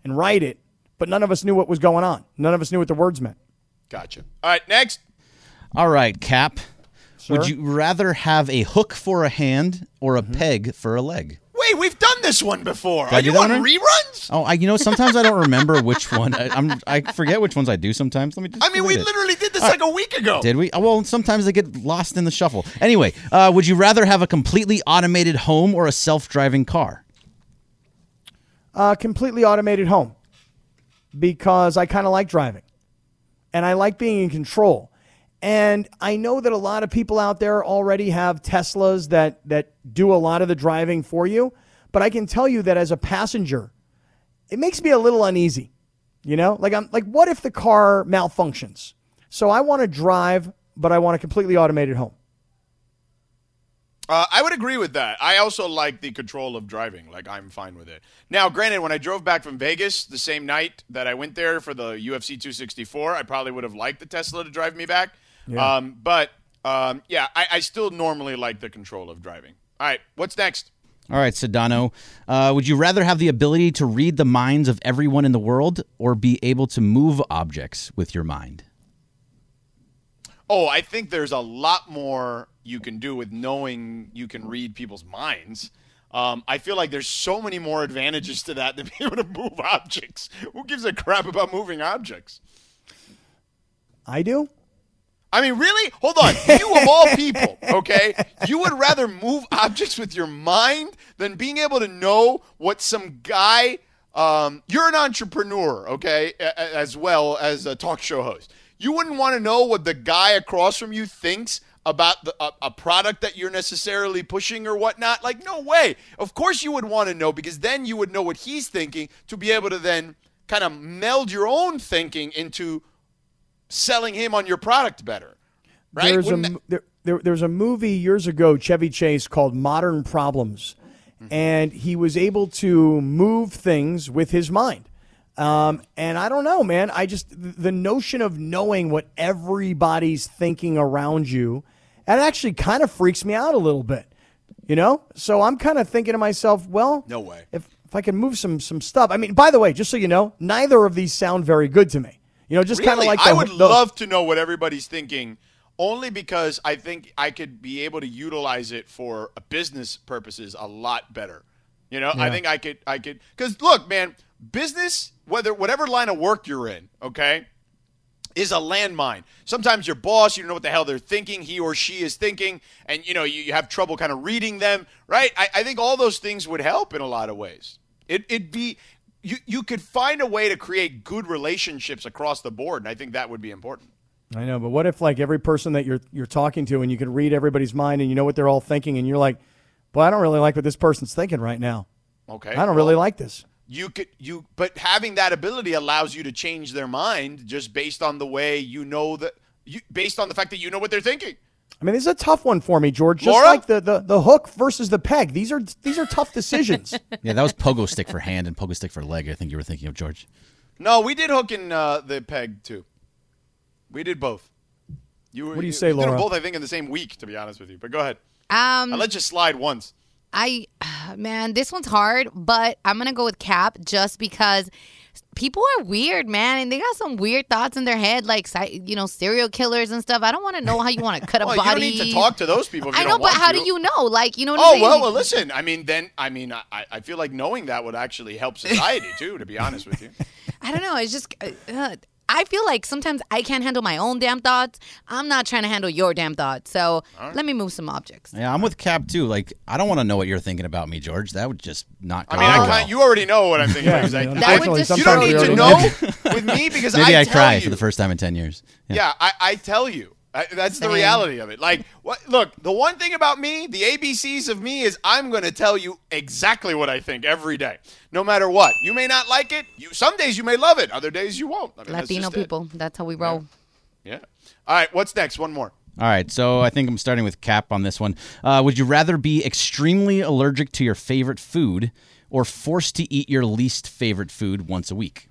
S3: and write it, but none of us knew what was going on. None of us knew what the words meant.
S1: Gotcha. All right, next.
S4: All right, Kap. Would you rather have a hook for a hand or
S1: Mm-hmm.
S4: a peg for a leg?
S1: Wait, we've done this one before.
S4: I
S1: Are
S4: do
S1: you
S4: that
S1: on
S4: one?
S1: reruns?
S4: Oh, I you know sometimes I don't remember which one. I, I'm I forget which ones I do sometimes. Let me just.
S1: I mean, we
S4: it.
S1: literally did this like a week ago.
S4: Did we? Oh, well, sometimes they get lost in the shuffle. Anyway, uh, would you rather have a completely automated home or a self-driving car?
S3: A completely automated home because I kind of like driving and I like being in control. And I know that a lot of people out there already have Teslas that, that do a lot of the driving for you. But I can tell you that as a passenger, it makes me a little uneasy. You know, like I'm like, what if the car malfunctions? So I want to drive, but I want a completely automated home.
S1: Uh, I would agree with that. I also like the control of driving. Like, I'm fine with it. Now, granted, when I drove back from Vegas the same night that I went there for the UFC 264, I probably would have liked the Tesla to drive me back.
S3: Yeah.
S1: Um, but um, yeah, I, I still normally like the control of driving. All right, what's next?
S4: All right, Sedano. Uh, would you rather have the ability to read the minds of everyone in the world or be able to move objects with your mind?
S1: Oh, I think there's a lot more you can do with knowing you can read people's minds. Um, I feel like there's so many more advantages to that than being able to move objects. Who gives a crap about moving objects?
S3: I do.
S1: I mean, really? Hold on. You of all people, okay? You would rather move objects with your mind than being able to know what some guy. Um, you're an entrepreneur, okay, as well as a talk show host. You wouldn't want to know what the guy across from you thinks about the, a, a product that you're necessarily pushing or whatnot. Like, no way. Of course, you would want to know because then you would know what he's thinking to be able to then kind of meld your own thinking into selling him on your product better. Right?
S3: There's a there, there, there was a movie years ago, Chevy Chase, called Modern Problems,
S1: Mm-hmm.
S3: and he was able to move things with his mind. Um, and I don't know, man. I just the notion of knowing what everybody's thinking around you, it actually kind of freaks me out a little bit. You know, so I'm kind of thinking to myself, well,
S1: No way.
S3: If if I can move some some stuff. I mean, by the way, just so you know, neither of these sound very good to me. You know, just kind of like the,
S1: I would
S3: the-
S1: love to know what everybody's thinking, only because I think I could be able to utilize it for business purposes a lot better. You know, I think I could, I could, because look, man, business, whether whatever line of work you're in, okay, is a landmine. Sometimes your boss, you don't know what the hell they're thinking, he or she is thinking, and you know you, you have trouble kind of reading them, right? I, I think all those things would help in a lot of ways. It, it'd be you, you could find a way to create good relationships across the board, and I think that would be important.
S3: I know, but what if like every person that you're you're talking to and you can read everybody's mind and you know what they're all thinking and you're like, "Boy, I don't really like what this person's thinking right now.
S1: Okay,
S3: I don't really like this."
S1: you could you, but having that ability allows you to change their mind just based on the way you know that you based on the fact that you know what they're thinking.
S3: I mean, this is a tough one for me, George. Just
S1: Laura?
S3: like the, the the hook versus the peg. These are these are tough decisions.
S4: Yeah, that was pogo stick for hand and pogo stick for leg. I think you were thinking of George.
S1: No, we did hook in uh, the peg too. We did both. You were,
S3: What do you say,
S1: we did them
S3: Laura?
S1: both, I think, in the same week. To be honest with you, but go ahead.
S2: Um,
S1: I let you slide once.
S2: I, man, this one's hard, but I'm gonna go with Kap just because people are weird, man, and they got some weird thoughts in their head, like you know, serial killers and stuff. I don't want to know how you want to cut a
S1: Well, you
S2: body.
S1: don't need to talk to those people. You
S2: I know, but how
S1: to.
S2: do you know? Like, you know what I'm
S1: Oh
S2: saying?
S1: well, well, listen. I mean, then I mean, I, I feel like knowing that would actually help society too. To be honest with you,
S2: I don't know. It's just. Uh, I feel like sometimes I can't handle my own damn thoughts. I'm not trying to handle your damn thoughts. So let me move some objects.
S4: Yeah, I'm with Kap too. Like, I don't want to know what you're thinking about me, George. That would just not.
S1: I mean, I
S4: well.
S1: can't, you already know what I'm thinking.
S3: Yeah,
S1: because I-
S3: I mean,
S2: That would just-
S1: you don't need to know with me because
S4: Maybe I,
S1: I, tell
S4: cry
S1: you.
S4: for the first time in ten years.
S1: Yeah, I, I tell you. I, that's the reality of it. Like, what? Look, the one thing about me, the ABCs of me, is I'm going to tell you exactly what I think every day, no matter what. You may not like it. You some days you may love it. Other days you won't. I mean, that's
S2: Latino
S1: it.
S2: people. That's how we roll.
S1: Yeah. All right. What's next? One more.
S4: All right, so I think I'm starting with Kap on this one. Uh, would you rather be extremely allergic to your favorite food or forced to eat your least favorite food once a week?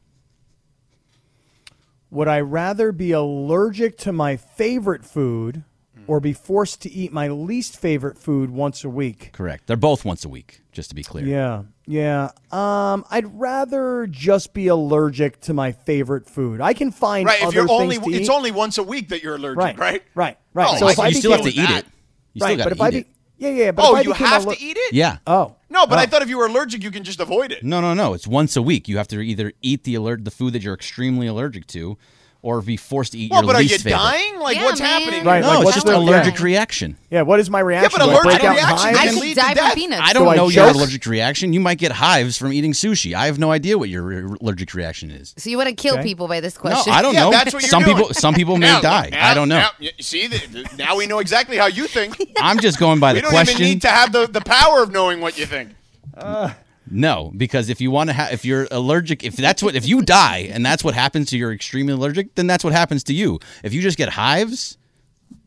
S3: Would I rather be allergic to my favorite food or be forced to eat my least favorite food once a week?
S4: Correct. They're both once a week, just to be clear.
S3: Yeah, yeah. Um, I'd rather just be allergic to my favorite food. I can find
S1: Right. If
S3: other
S1: you're
S3: things
S1: only,
S3: to
S1: it's
S3: eat.
S1: only once a week that you're allergic,
S3: right,
S1: right?
S3: right, right.
S1: Oh,
S3: so
S1: I
S3: if
S1: see.
S3: I
S4: you still have to
S3: became-
S4: eat it. You still
S3: right,
S4: got
S3: but
S4: to
S3: if I
S4: eat
S3: be,
S4: it.
S3: Yeah, yeah, but
S1: Oh, you have
S3: aller-
S1: to eat it?
S4: Yeah.
S3: Oh,
S1: No, but I
S3: Oh.
S1: thought if you were allergic, you can just avoid it.
S4: No, no, no. It's once a week. You have to either eat the alert the food that you're extremely allergic to, or be forced to eat
S1: Well,
S4: your
S1: but are
S4: least
S1: you
S4: favorite.
S1: dying? Like,
S2: Yeah,
S1: what's
S2: man.
S1: happening?
S3: Right,
S4: No,
S3: like,
S4: it's
S3: what's
S4: just an allergic
S3: yeah.
S4: reaction.
S3: yeah. What is my reaction?
S1: Yeah, but
S3: Do I
S1: allergic
S3: break out in
S1: reaction
S3: hives?
S2: I
S1: can
S2: could
S1: lead to
S2: die
S1: death.
S2: from peanuts.
S4: I don't
S3: Do I
S4: know your allergic reaction. You might get hives from eating sushi. I have no idea what your allergic reaction is.
S2: So you want to kill
S3: Okay.
S2: people by this question?
S4: No,
S2: question?
S4: I don't
S1: Yeah,
S4: know.
S1: that's what you're
S4: some
S1: doing.
S4: people, some people may
S1: Now-
S4: die.
S1: now-
S4: I don't know.
S1: Now, see, the, the- now we know exactly how you think.
S4: I'm just going by the question.
S1: we
S4: the
S1: don't
S4: question.
S1: even need to have the, the power of knowing what you think.
S4: Uh, No, because if you want to have, if you're allergic, if that's what, if you die and that's what happens to you're extremely allergic, then that's what happens to you. If you just get hives,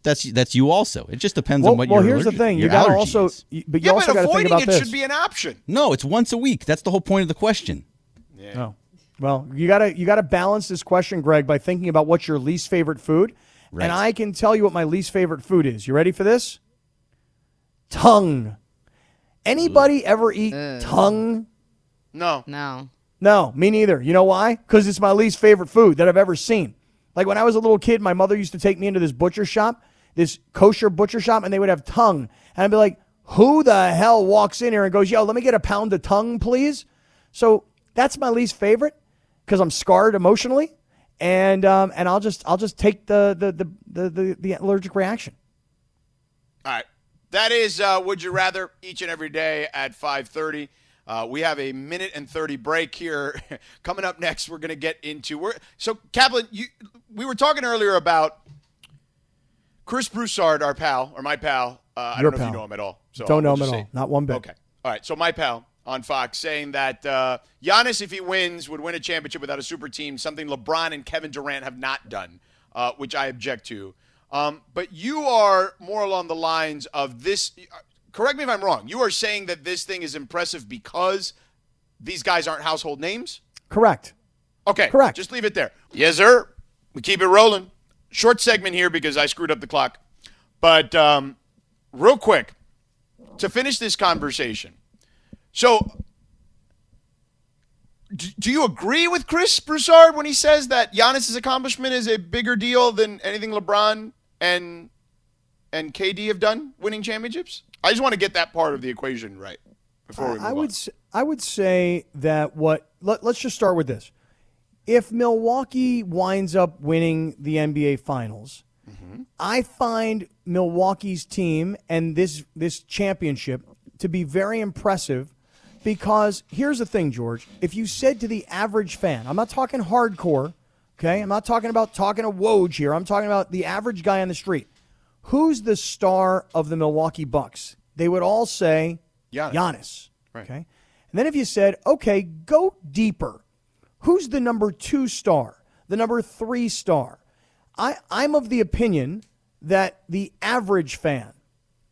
S4: that's that's you also. It just depends
S3: Well,
S4: on what you want to
S3: well
S4: your
S3: here's the thing. You
S4: your
S3: got to also, but you
S1: Yeah,
S3: also
S1: but
S3: got to think
S1: avoiding
S3: about
S1: it
S3: this.
S1: should be an option.
S4: No, it's once a week. That's the whole point of the question.
S3: Oh. Well, you gotta you gotta balance this question, Greg, by thinking about what's your least favorite food.
S4: Right.
S3: And I can tell you what my least favorite food is. You ready for this? Tongue. Anybody ever eat tongue?
S1: No.
S2: No.
S3: No, me neither. You know why? Because it's my least favorite food that I've ever seen. Like when I was a little kid, my mother used to take me into this butcher shop, this kosher butcher shop, and they would have tongue. And I'd be like, who the hell walks in here and goes, yo, let me get a pound of tongue, please? So that's my least favorite because I'm scarred emotionally. And um, and I'll just I'll just take the the the the, the, the allergic reaction.
S1: All right. That is uh, Would You Rather each and every day at 5.30. Uh, we have a minute and 30 break here. Coming up next, we're going to get into... We're, so, Kaplan, you, we were talking earlier about Chris Broussard, our pal, or my pal. Uh, I don't know if you know him at all. So
S3: Don't know him at
S1: just
S3: all.
S1: say-
S3: Not one bit.
S1: Okay. All right. So my pal on Fox saying that uh, Giannis, if he wins, would win a championship without a super team, something LeBron and Kevin Durant have not done, uh, which I object to. Um, but you are more along the lines of this. Correct me if I'm wrong. You are saying that this thing is impressive because these guys aren't household names.
S3: Correct.
S1: Okay.
S3: Correct.
S1: Just leave it there. Yes, sir. We keep it rolling. Short segment here because I screwed up the clock. But um, real quick, to finish this conversation. So, d- do you agree with Chris Broussard when he says that Giannis's accomplishment is a bigger deal than anything LeBron and and KD have done winning championships? I just want to get that part of the equation right before we move
S3: I would
S1: on.
S3: I would say that what let, let's just start with this. If Milwaukee winds up winning the NBA Finals, mm-hmm. I find Milwaukee's team and this this championship to be very impressive because here's the thing, George. If you said to the average fan, I'm not talking hardcore, okay? I'm not talking about talking to Woj here. I'm talking about the average guy on the street. Who's the star of the Milwaukee Bucks? They would all say
S1: Giannis.
S3: Giannis. Okay. And then if you said, okay, go deeper. Who's the number two star? The number three star? I, I'm of the opinion that the average fan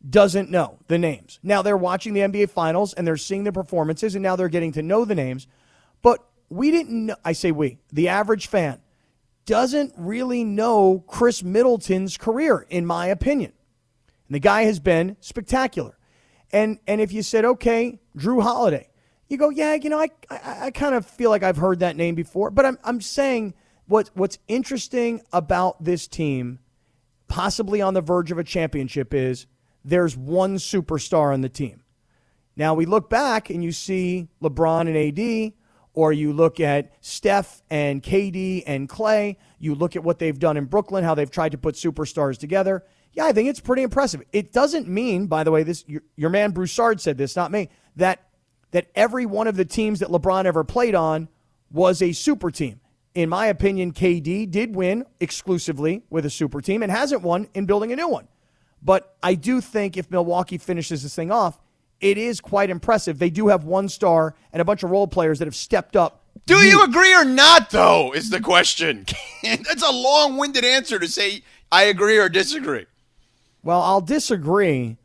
S3: doesn't know the names. Now they're watching the NBA finals and they're seeing the performances and now they're getting to know the names. But we didn't know, I say we, the average fan doesn't really know Khris Middleton's career, in my opinion. And the guy has been spectacular. And and if you said, okay, Jrue Holiday, you go, yeah, you know, I, I, I kind of feel like I've heard that name before. But I'm, I'm saying what, what's interesting about this team, possibly on the verge of a championship, is there's one superstar on the team. Now we look back and you see LeBron and AD, or you look at Steph and KD and Klay. You look at what they've done in Brooklyn, how they've tried to put superstars together. Yeah, I think it's pretty impressive. It doesn't mean, by the way, this your, your man Broussard said this, not me, that that every one of the teams that LeBron ever played on was a super team. In my opinion, KD did win exclusively with a super team and hasn't won in building a new one. But I do think if Milwaukee finishes this thing off, it is quite impressive. They do have one star and a bunch of role players that have stepped up.
S1: Do you agree or not, though, is the question. That's a long winded answer to say I agree or disagree.
S3: Well, I'll disagree,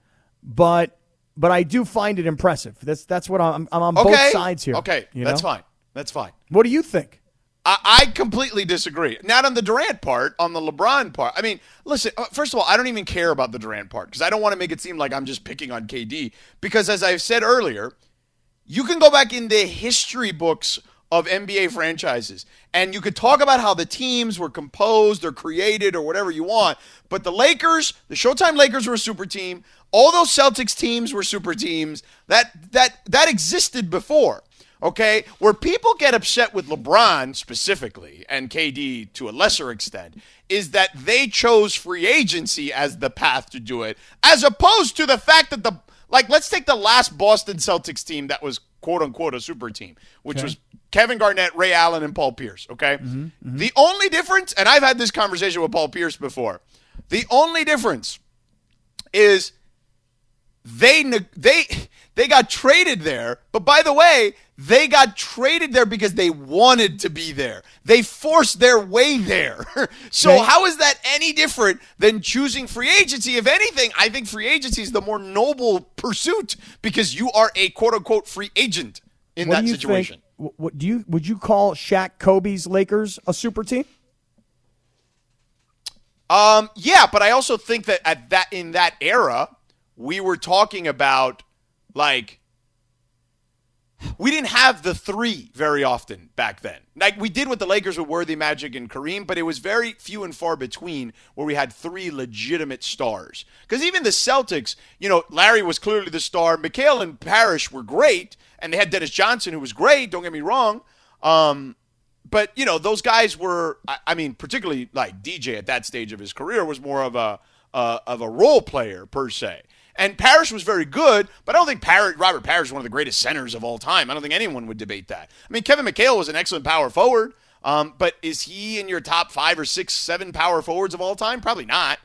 S3: but but I do find it impressive. That's that's what I'm. I'm on
S1: Okay.
S3: both sides here.
S1: Okay,
S3: you
S1: that's fine. That's fine.
S3: What do you think?
S1: I, I completely disagree. Not on the Durant part, on the LeBron part. I mean, listen, uh, first of all, I don't even care about the Durant part because I don't want to make it seem like I'm just picking on KD. Because as I've said earlier, you can go back in the history books of NBA franchises and you could talk about how the teams were composed or created or whatever you want. But the Lakers, the Showtime Lakers were a super team. All those Celtics teams were super teams. That that that existed before. Okay, where people get upset with LeBron specifically and KD to a lesser extent is that they chose free agency as the path to do it, as opposed to the fact that the like let's take the last Boston Celtics team that was quote unquote a super team, which was Kevin Garnett, Ray Allen, and Paul Pierce. Okay, mm-hmm, mm-hmm. the only difference, and I've had this conversation with Paul Pierce before, the only difference is they they they got traded there but by the way they got traded there because they wanted to be there they forced their way there so
S3: Okay.
S1: how is that any different than choosing free agency if anything i think free agency is the more noble pursuit because you are a quote unquote free agent in
S3: What
S1: that situation
S3: think? What do you would you call Shaq Kobe's Lakers a super team?
S1: Um, yeah, but I also think that at that in that era, we were talking about like we didn't have the three very often back then. Like we did with the Lakers with Worthy, Magic, and Kareem, but it was very few and far between where we had three legitimate stars. Because even the Celtics, you know, Larry was clearly the star. McHale and Parish were great, and they had Dennis Johnson, who was great. Don't get me wrong. Um, but you know, those guys were. I, I, mean, particularly like DJ at that stage of his career was more of a uh, of a role player per se. And Parish was very good, but I don't think Robert Parish is one of the greatest centers of all time. I don't think anyone would debate that. I mean, Kevin McHale was an excellent power forward, um, but is he in your top five or six, seven power forwards of all time? Probably not.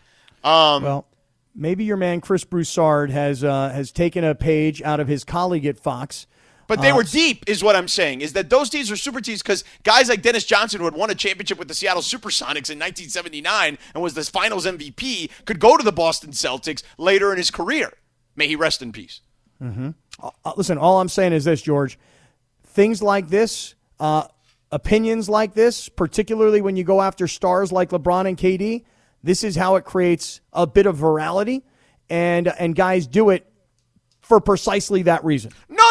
S1: Um,
S3: well, maybe your man Chris Broussard has uh, has taken a page out of his colleague at Fox.
S1: But they uh, were deep, is what I'm saying. Is that those teams were super teams because guys like Dennis Johnson, who had won a championship with the Seattle Supersonics in 1979 and was the Finals MVP, could go to the Boston Celtics later in his career. May he rest in peace.
S3: Mm-hmm. Uh, listen, all I'm saying is this, George. Things like this, uh, opinions like this, particularly when you go after stars like LeBron and KD, this is how it creates a bit of virality, and and guys do it for precisely that reason.
S1: No,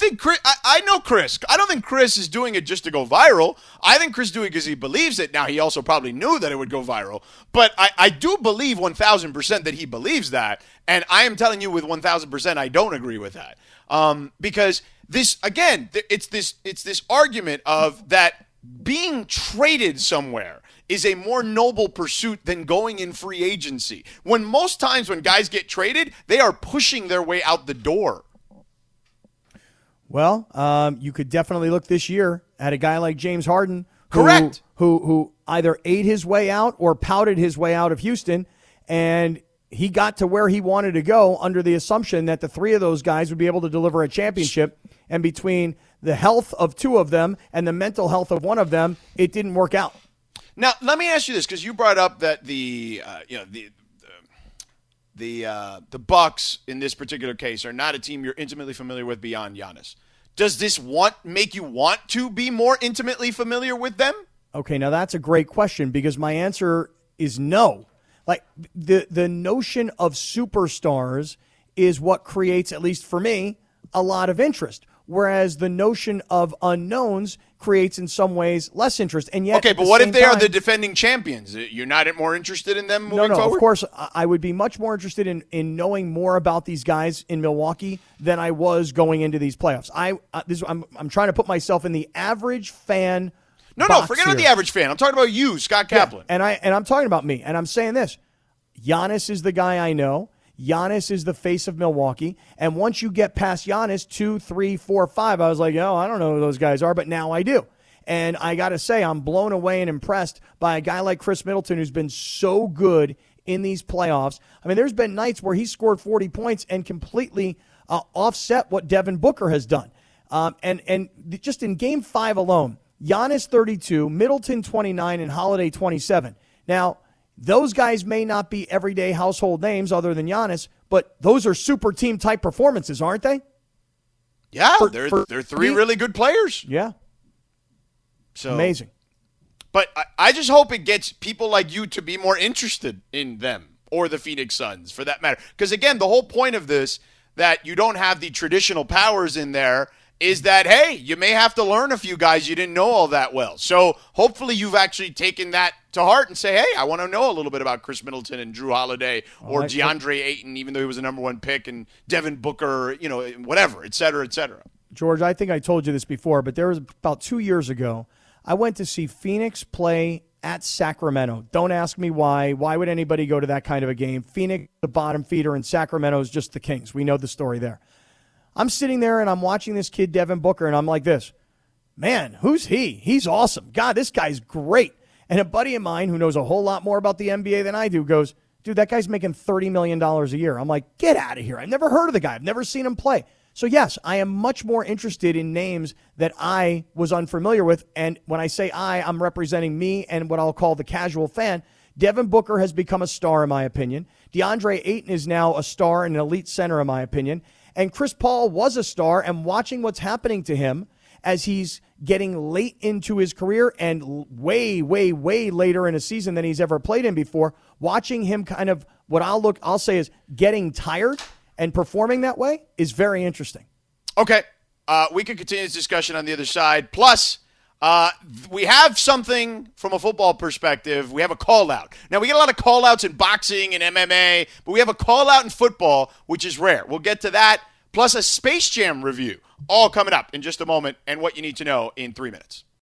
S1: think Chris, I, I, know Chris. I don't think Chris is doing it just to go viral. I think Chris doing it because he believes it. Now he also probably knew that it would go viral, but I, I do believe one thousand percent that he believes that, and I am telling you with one thousand percent I don't agree with that. Um, because this again, it's this it's this argument of that being traded somewhere is a more noble pursuit than going in free agency. When most times when guys get traded, they are pushing their way out the door.
S3: Well, um, you could definitely look this year at a guy like James Harden.
S1: Who, Correct.
S3: Who, who either ate his way out or pouted his way out of Houston, and he got to where he wanted to go under the assumption that the three of those guys would be able to deliver a championship. And between the health of two of them and the mental health of one of them, it didn't work out.
S1: Now, let me ask you this because you brought up that the uh, you know the the uh, the Bucks in this particular case are not a team you're intimately familiar with beyond Giannis. Does this want make you want to be more intimately familiar with them?
S3: Okay, now that's a great question because my answer is no. Like the the notion of superstars is what creates, at least for me, a lot of interest whereas the notion of unknowns creates in some ways less interest. And yet,
S1: okay, but what if they time, are the defending champions? You're not more interested in them moving
S3: no, no,
S1: forward?
S3: Of course, I would be much more interested in in knowing more about these guys in Milwaukee than I was going into these playoffs. I uh, this I'm I'm trying to put myself in the average fan.
S1: No, no, forget
S3: here.
S1: about the average fan. I'm talking about you, Scott Kaplan.
S3: Yeah, and I and I'm talking about me, and I'm saying this: Giannis is the guy I know. Giannis is the face of Milwaukee. And once you get past Giannis, two, three, four, five, I was like, oh, I don't know who those guys are, but now I do. And I got to say, I'm blown away and impressed by a guy like Khris Middleton who's been so good in these playoffs. I mean, there's been nights where he scored 40 points and completely uh, offset what Devin Booker has done. Um, and, and just in game five alone, Giannis 32, Middleton 29, and Holiday 27. Now, those guys may not be everyday household names other than Giannis, but those are super team type performances, aren't they?
S1: Yeah, for, they're for they're three really good players.
S3: Yeah. So amazing.
S1: But I, I just hope it gets people like you to be more interested in them or the Phoenix Suns for that matter. Because again, the whole point of this that you don't have the traditional powers in there is that hey, you may have to learn a few guys you didn't know all that well. So hopefully you've actually taken that to heart and say, hey, I want to know a little bit about Khris Middleton and Jrue Holiday or DeAndre. Ayton, even though he was a number one pick, and Devin Booker, you know, whatever, et cetera, et cetera.
S3: George, I think I told you this before, but there was about two years ago, I went to see Phoenix play at Sacramento. Don't ask me why. Why would anybody go to that kind of a game? Phoenix, the bottom feeder, and Sacramento is just the Kings. We know the story there. I'm sitting there and I'm watching this kid, Devin Booker, and I'm like this man, who's he? He's awesome. God, this guy's great. And a buddy of mine who knows a whole lot more about the NBA than I do goes, dude, that guy's making $30 million a year. I'm like, get out of here. I've never heard of the guy. I've never seen him play. So, yes, I am much more interested in names that I was unfamiliar with. And when I say I, I'm representing me and what I'll call the casual fan. Devin Booker has become a star, in my opinion. DeAndre Ayton is now a star and an elite center, in my opinion. And Chris Paul was a star, and watching what's happening to him as he's getting late into his career and way, way, way later in a season than he's ever played in before, watching him kind of what I'll look, I'll say is getting tired and performing that way is very interesting.
S1: Okay. Uh, we can continue this discussion on the other side. Plus, uh, we have something from a football perspective. We have a call out. Now, we get a lot of call outs in boxing and MMA, but we have a call out in football, which is rare. We'll get to that, plus a Space Jam review, all coming up in just a moment, and what you need to know in three minutes.